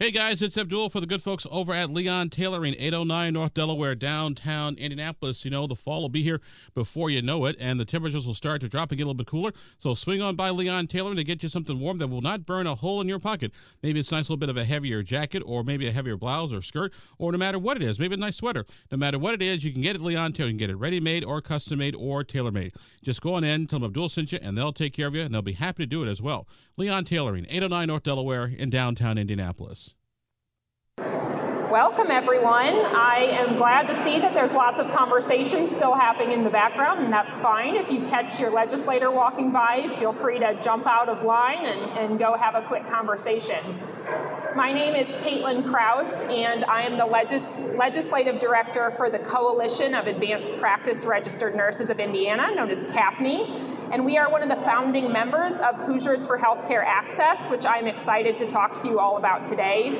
Hey guys, it's Abdul for the good folks over at Leon Tailoring, 809 North Delaware, downtown Indianapolis. You know, the fall will be here before you know it, and the temperatures will start to drop and get a little bit cooler. So swing on by Leon Tailoring to get you something warm that will not burn a hole in your pocket. Maybe it's a nice little bit of a heavier jacket, or maybe a heavier blouse or skirt, or no matter what it is, maybe a nice sweater. No matter what it is, you can get it Leon Tailoring. You can get it ready made or custom made or tailor made. Just go on in, tell them Abdul sent you, and they'll take care of you, and they'll be happy to do it as well. Leon Tailoring, 809 North Delaware in downtown Indianapolis. Welcome, everyone. I am glad to see that there's lots of conversation still happening in the background, and that's fine. If you catch your legislator walking by, feel free to jump out of line and, and go have a quick conversation. My name is Caitlin Kraus, and I am the legis- legislative director for the Coalition of Advanced Practice Registered Nurses of Indiana, known as CAPNE. And we are one of the founding members of Hoosiers for Healthcare Access, which I'm excited to talk to you all about today.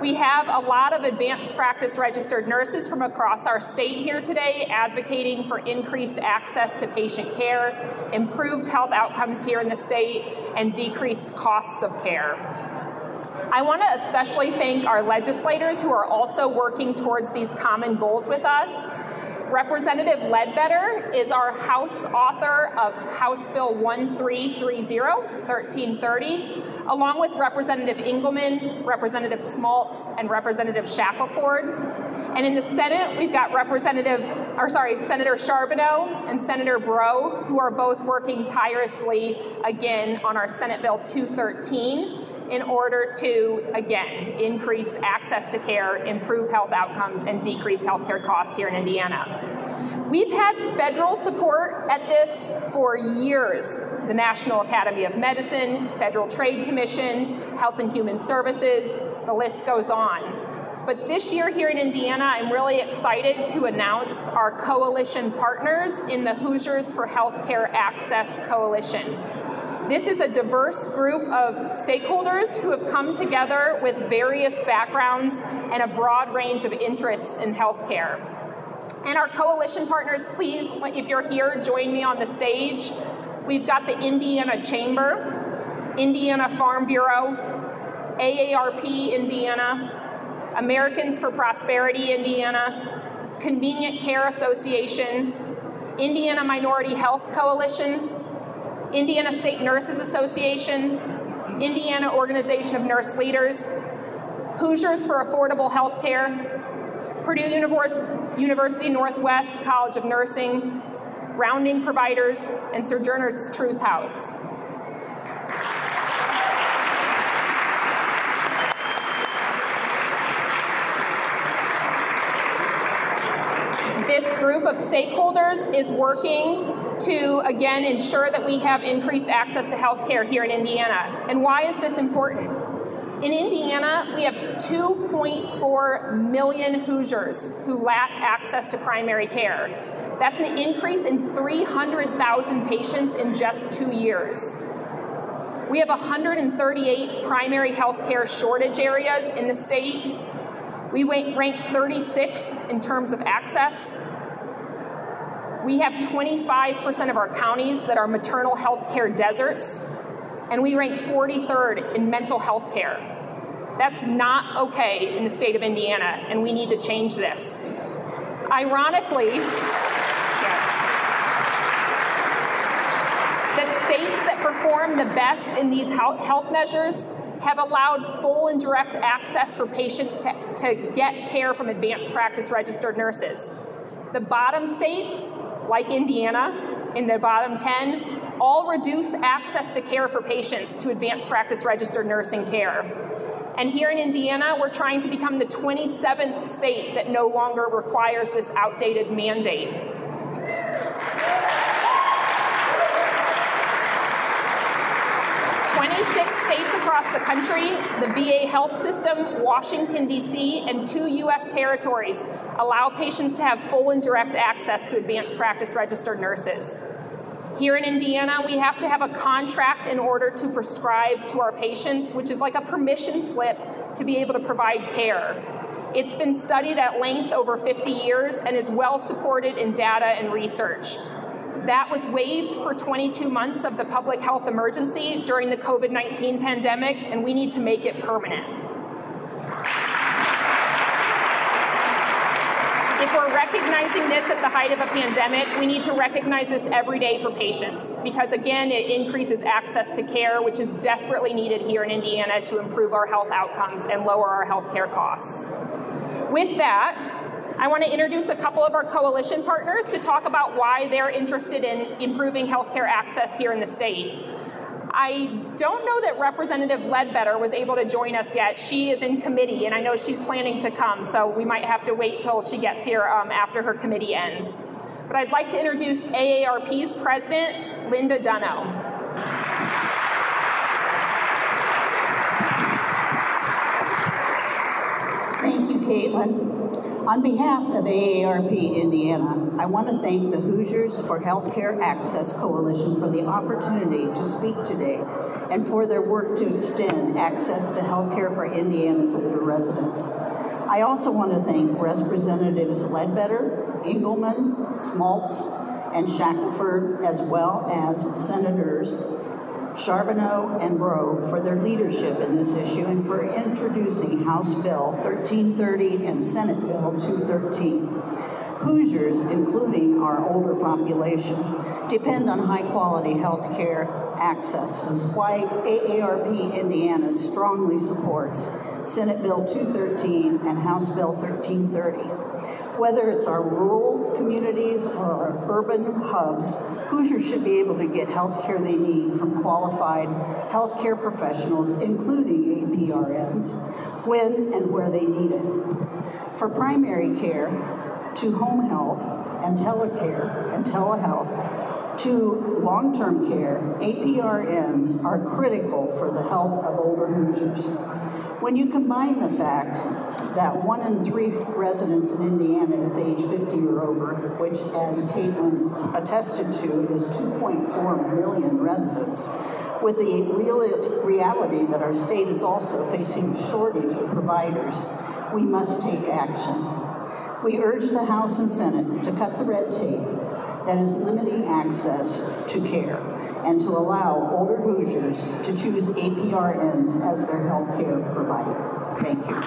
We have a lot of advanced practice registered nurses from across our state here today advocating for increased access to patient care, improved health outcomes here in the state, and decreased costs of care. I want to especially thank our legislators who are also working towards these common goals with us. Representative Ledbetter is our House author of House Bill 1330, 1330, along with Representative Engleman, Representative Smaltz, and Representative Shackleford. And in the Senate, we've got Representative, or sorry, Senator Charbonneau and Senator Breaux, who are both working tirelessly again on our Senate Bill 213 in order to, again, increase access to care, improve health outcomes, and decrease healthcare costs here in Indiana. We've had federal support at this for years. The National Academy of Medicine, Federal Trade Commission, Health and Human Services, the list goes on. But this year here in Indiana, I'm really excited to announce our coalition partners in the Hoosiers for Healthcare Access Coalition. This is a diverse group of stakeholders who have come together with various backgrounds and a broad range of interests in healthcare. And our coalition partners, please, if you're here, join me on the stage. We've got the Indiana Chamber, Indiana Farm Bureau, AARP Indiana, Americans for Prosperity Indiana, Convenient Care Association, Indiana Minority Health Coalition, Indiana State Nurses Association, Indiana Organization of Nurse Leaders, Hoosiers for Affordable Health Care, Purdue University Northwest College of Nursing, Rounding Providers, and Sojourners Truth House. This group of stakeholders is working to, again, ensure that we have increased access to health care here in Indiana. And why is this important? In Indiana, we have 2.4 million Hoosiers who lack access to primary care. That's an increase in 300,000 patients in just two years. We have 138 primary health care shortage areas in the state. We rank 36th in terms of access. We have 25% of our counties that are maternal health care deserts, and we rank 43rd in mental health care. That's not okay in the state of Indiana, and we need to change this. Ironically, yes, the states that perform the best in these health measures have allowed full and direct access for patients to, to get care from advanced practice registered nurses. The bottom states like Indiana, in the bottom 10, all reduce access to care for patients to advanced practice registered nursing care. And here in Indiana, we're trying to become the 27th state that no longer requires this outdated mandate. 26 states across the country, the VA health system, Washington, D.C., and two U.S. territories allow patients to have full and direct access to advanced practice registered nurses. Here in Indiana, we have to have a contract in order to prescribe to our patients, which is like a permission slip to be able to provide care. It's been studied at length over 50 years and is well supported in data and research. That was waived for 22 months of the public health emergency during the COVID 19 pandemic, and we need to make it permanent. If we're recognizing this at the height of a pandemic, we need to recognize this every day for patients because, again, it increases access to care, which is desperately needed here in Indiana to improve our health outcomes and lower our health care costs. With that, I want to introduce a couple of our coalition partners to talk about why they're interested in improving healthcare access here in the state. I don't know that Representative Ledbetter was able to join us yet. She is in committee, and I know she's planning to come, so we might have to wait till she gets here um, after her committee ends. But I'd like to introduce AARP's president, Linda Dunno. Thank you, Caitlin. On behalf of AARP Indiana, I want to thank the Hoosiers for Healthcare Access Coalition for the opportunity to speak today and for their work to extend access to healthcare for Indiana's older residents. I also want to thank Representatives Ledbetter, Engleman, Schmaltz, and Shackleford, as well as Senators Charbonneau and Breaux for their leadership in this issue and for introducing House Bill 1330 and Senate Bill 213. Hoosiers, including our older population, depend on high quality health care access. Is why AARP Indiana strongly supports Senate Bill 213 and House Bill 1330. Whether it's our rural communities or our urban hubs, Hoosiers should be able to get health care they need from qualified healthcare professionals, including APRNs, when and where they need it. For primary care, to home health and telecare and telehealth, to long term care, APRNs are critical for the health of older Hoosiers. When you combine the fact that one in three residents in Indiana is age 50 or over, which, as Caitlin attested to, is 2.4 million residents, with the real reality that our state is also facing a shortage of providers, we must take action. We urge the House and Senate to cut the red tape that is limiting access to care and to allow older Hoosiers to choose APRNs as their health care provider. Thank you.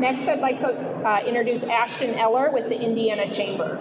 Next, I'd like to uh, introduce Ashton Eller with the Indiana Chamber.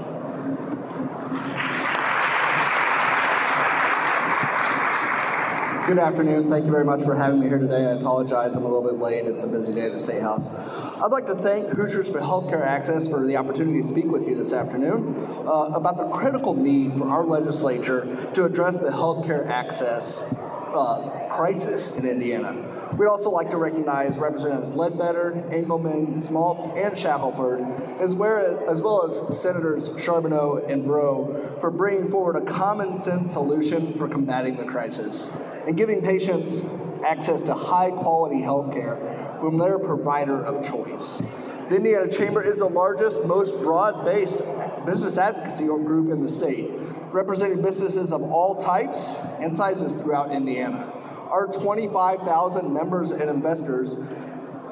Good afternoon. Thank you very much for having me here today. I apologize, I'm a little bit late. It's a busy day at the State House. I'd like to thank Hoosiers for Healthcare Access for the opportunity to speak with you this afternoon uh, about the critical need for our legislature to address the healthcare access uh, crisis in Indiana. We'd also like to recognize Representatives Ledbetter, Engleman, Smaltz, and Shackleford, as well as, as well as Senators Charbonneau and Breaux, for bringing forward a common sense solution for combating the crisis and giving patients access to high quality health care from their provider of choice. The Indiana Chamber is the largest, most broad based business advocacy group in the state, representing businesses of all types and sizes throughout Indiana. Our 25,000 members and investors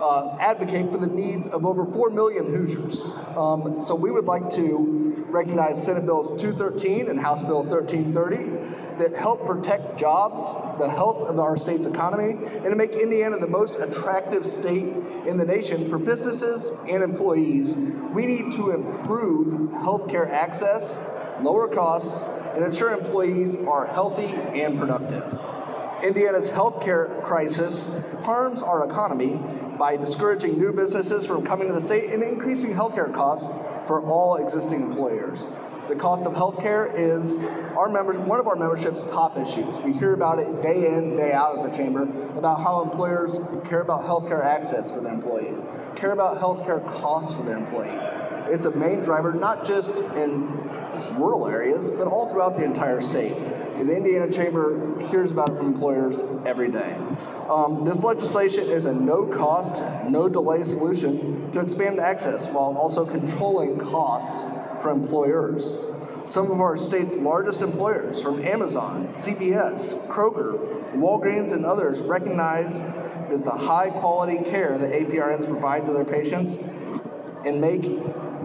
uh, advocate for the needs of over 4 million Hoosiers. Um, so we would like to recognize Senate Bills 213 and House Bill 1330 that help protect jobs, the health of our state's economy, and to make Indiana the most attractive state in the nation for businesses and employees. We need to improve healthcare access, lower costs, and ensure employees are healthy and productive. Indiana's healthcare crisis harms our economy by discouraging new businesses from coming to the state and increasing healthcare costs for all existing employers. The cost of healthcare is our members, one of our membership's top issues. We hear about it day in, day out at the chamber about how employers care about healthcare access for their employees, care about healthcare costs for their employees. It's a main driver, not just in rural areas, but all throughout the entire state. The Indiana Chamber hears about it from employers every day. Um, this legislation is a no cost, no delay solution to expand access while also controlling costs for employers. Some of our state's largest employers, from Amazon, CVS, Kroger, Walgreens, and others, recognize that the high quality care that APRNs provide to their patients and make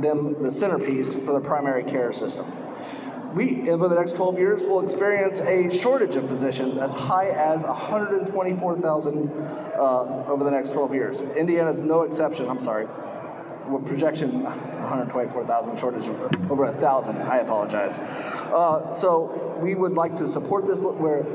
them the centerpiece for the primary care system. we, over the next 12 years, will experience a shortage of physicians as high as 124,000 uh, over the next 12 years. Indiana is no exception. I'm sorry. We're projection 124,000 shortage over a thousand. I apologize. Uh, so we would like to support this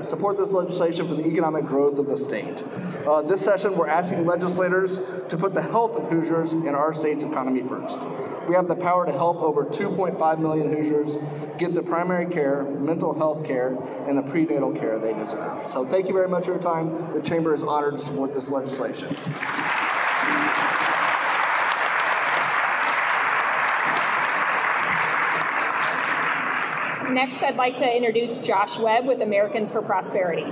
support this legislation for the economic growth of the state. Uh, this session, we're asking legislators to put the health of Hoosiers in our state's economy first. We have the power to help over 2.5 million Hoosiers get the primary care, mental health care, and the prenatal care they deserve. So thank you very much for your time. The Chamber is honored to support this legislation. Next, I'd like to introduce Josh Webb with Americans for Prosperity.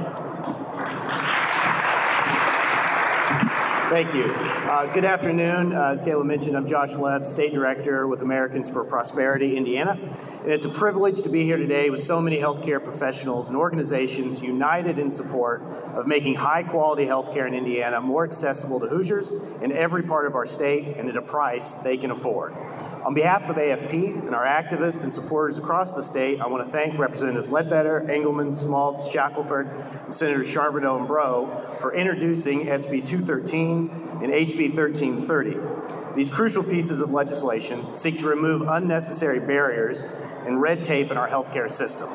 Thank you. Uh, good afternoon. Uh, as Kayla mentioned, I'm Josh Webb, State Director with Americans for Prosperity, Indiana. And it's a privilege to be here today with so many healthcare professionals and organizations united in support of making high quality healthcare in Indiana more accessible to Hoosiers in every part of our state and at a price they can afford. On behalf of AFP and our activists and supporters across the state, I want to thank Representatives Ledbetter, Engleman, Smaltz, Shackleford, and Senator Charbonneau and Breaux for introducing SB 213 and HB 1330. These crucial pieces of legislation seek to remove unnecessary barriers and red tape in our healthcare system.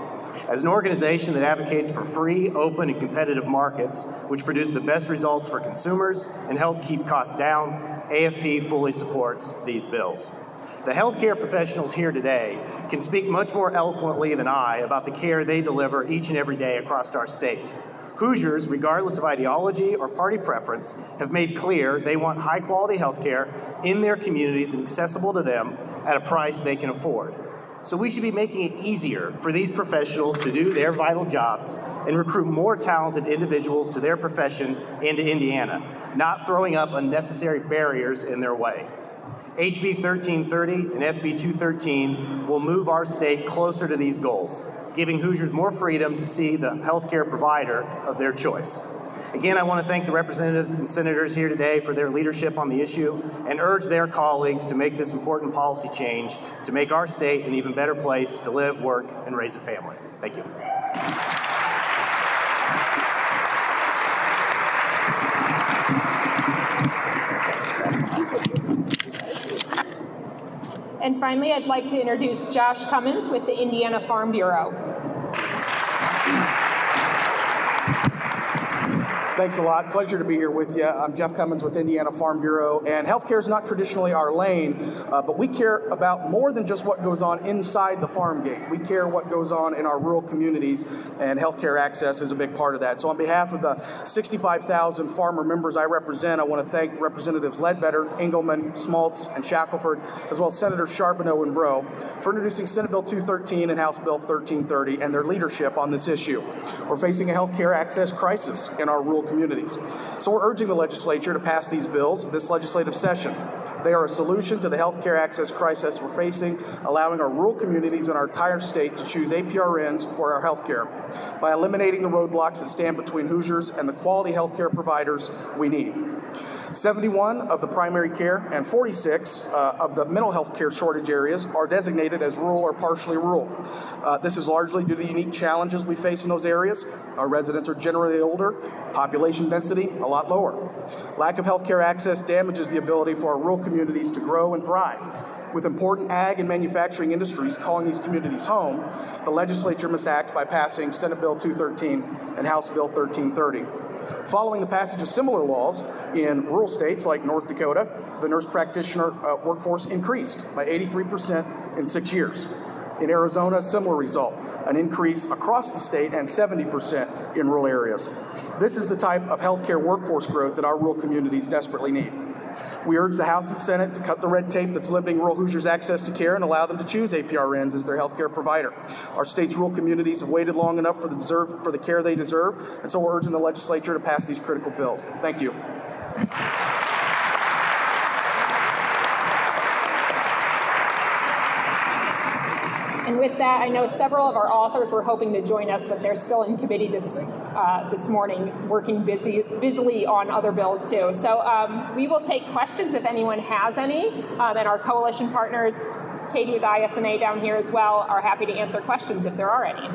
As an organization that advocates for free, open, and competitive markets, which produce the best results for consumers and help keep costs down, AFP fully supports these bills. The healthcare professionals here today can speak much more eloquently than I about the care they deliver each and every day across our state. Hoosiers, regardless of ideology or party preference, have made clear they want high quality health care in their communities and accessible to them at a price they can afford. So we should be making it easier for these professionals to do their vital jobs and recruit more talented individuals to their profession into Indiana, not throwing up unnecessary barriers in their way. HB 1330 and SB 213 will move our state closer to these goals, giving Hoosiers more freedom to see the healthcare provider of their choice. Again, I want to thank the representatives and senators here today for their leadership on the issue and urge their colleagues to make this important policy change to make our state an even better place to live, work, and raise a family. Thank you. Finally, I'd like to introduce Josh Cummins with the Indiana Farm Bureau. Thanks a lot. Pleasure to be here with you. I'm Jeff Cummins with Indiana Farm Bureau, and healthcare is not traditionally our lane, uh, but we care about more than just what goes on inside the farm gate. We care what goes on in our rural communities, and healthcare access is a big part of that. So, on behalf of the 65,000 farmer members I represent, I want to thank Representatives Ledbetter, Engleman, Smaltz, and Shackleford, as well as Senator Charbonneau and Breaux, for introducing Senate Bill 213 and House Bill 1330 and their leadership on this issue. We're facing a healthcare access crisis in our rural communities. So we're urging the legislature to pass these bills this legislative session. They are a solution to the healthcare access crisis we're facing, allowing our rural communities in our entire state to choose APRNs for our healthcare by eliminating the roadblocks that stand between Hoosiers and the quality healthcare providers we need. 71 of the primary care and 46 uh, of the mental health care shortage areas are designated as rural or partially rural. Uh, this is largely due to the unique challenges we face in those areas. Our residents are generally older, population density a lot lower. Lack of health care access damages the ability for our rural communities to grow and thrive. With important ag and manufacturing industries calling these communities home, the legislature must act by passing Senate Bill 213 and House Bill 1330. Following the passage of similar laws in rural states like North Dakota, the nurse practitioner uh, workforce increased by 83% in six years. In Arizona, similar result, an increase across the state and 70% in rural areas. This is the type of healthcare workforce growth that our rural communities desperately need. We urge the House and Senate to cut the red tape that's limiting rural Hoosiers' access to care and allow them to choose APRNs as their health care provider. Our state's rural communities have waited long enough for the, deserve, for the care they deserve, and so we're urging the legislature to pass these critical bills. Thank you. And with that, I know several of our authors were hoping to join us, but they're still in committee this uh, this morning, working busy busily on other bills too. So um, we will take questions if anyone has any, um, and our coalition partners Katie with ISNA down here as well are happy to answer questions if there are any.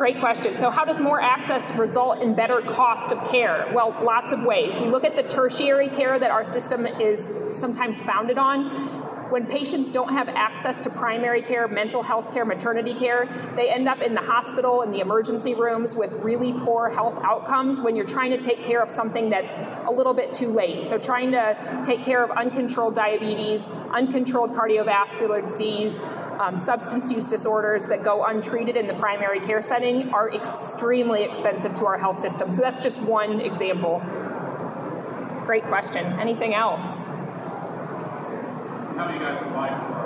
Great question. So, how does more access result in better cost of care? Well, lots of ways. We look at the tertiary care that our system is sometimes founded on when patients don't have access to primary care, mental health care, maternity care, they end up in the hospital in the emergency rooms with really poor health outcomes when you're trying to take care of something that's a little bit too late. So, trying to take care of uncontrolled diabetes, uncontrolled cardiovascular disease, um, substance use disorders that go untreated in the primary care setting are extremely expensive to our health system. So, that's just one example. Great question. Anything else? How do you guys provide for?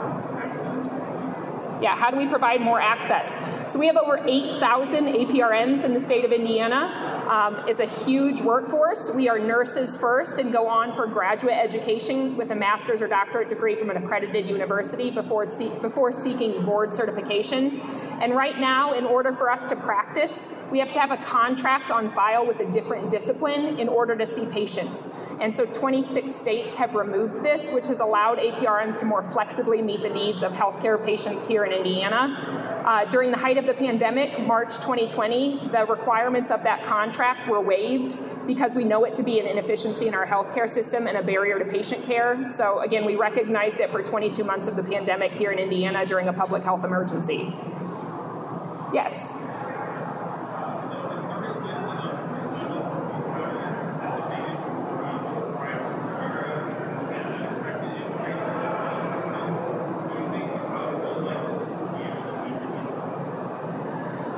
Yeah, how do we provide more access? So we have over 8,000 APRNs in the state of Indiana. Um, it's a huge workforce. We are nurses first and go on for graduate education with a master's or doctorate degree from an accredited university before, before seeking board certification. And right now, in order for us to practice, we have to have a contract on file with a different discipline in order to see patients. And so 26 states have removed this, which has allowed APRNs to more flexibly meet the needs of healthcare patients here in Indiana. Uh, during the height of the pandemic, March 2020, the requirements of that contract were waived because we know it to be an inefficiency in our healthcare system and a barrier to patient care. So, again, we recognized it for 22 months of the pandemic here in Indiana during a public health emergency. Yes.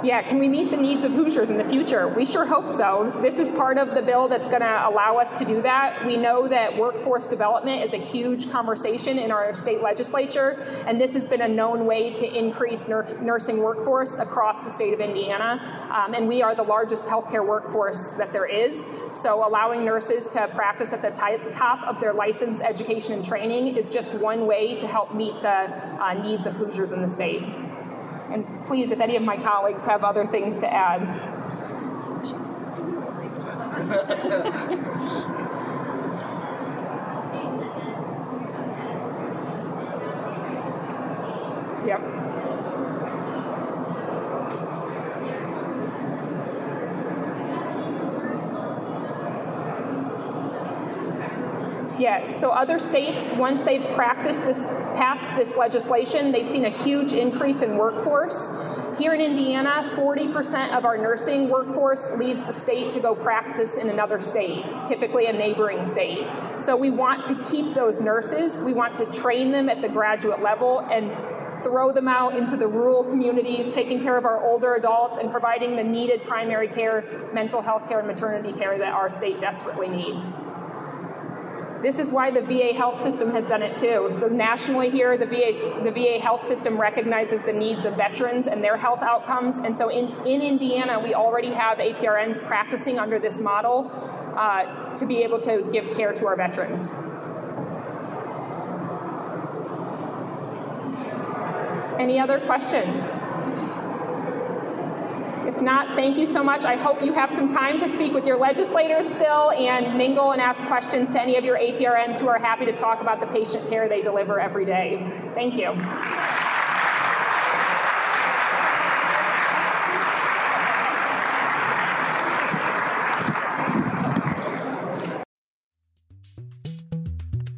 Yeah, can we meet the needs of Hoosiers in the future? We sure hope so. This is part of the bill that's going to allow us to do that. We know that workforce development is a huge conversation in our state legislature, and this has been a known way to increase nur- nursing workforce across the state of Indiana. Um, and we are the largest healthcare workforce that there is. So allowing nurses to practice at the ty- top of their license, education, and training is just one way to help meet the uh, needs of Hoosiers in the state. And please, if any of my colleagues have other things to add. Yes. So other states, once they've practiced this, passed this legislation, they've seen a huge increase in workforce. Here in Indiana, 40% of our nursing workforce leaves the state to go practice in another state, typically a neighboring state. So we want to keep those nurses. We want to train them at the graduate level and throw them out into the rural communities, taking care of our older adults and providing the needed primary care, mental health care, and maternity care that our state desperately needs. This is why the VA health system has done it too. So nationally here, the VA, the VA health system recognizes the needs of veterans and their health outcomes. And so in, in Indiana, we already have APRNs practicing under this model uh, to be able to give care to our veterans. Any other questions? If not, thank you so much. I hope you have some time to speak with your legislators still and mingle and ask questions to any of your APRNs who are happy to talk about the patient care they deliver every day. Thank you.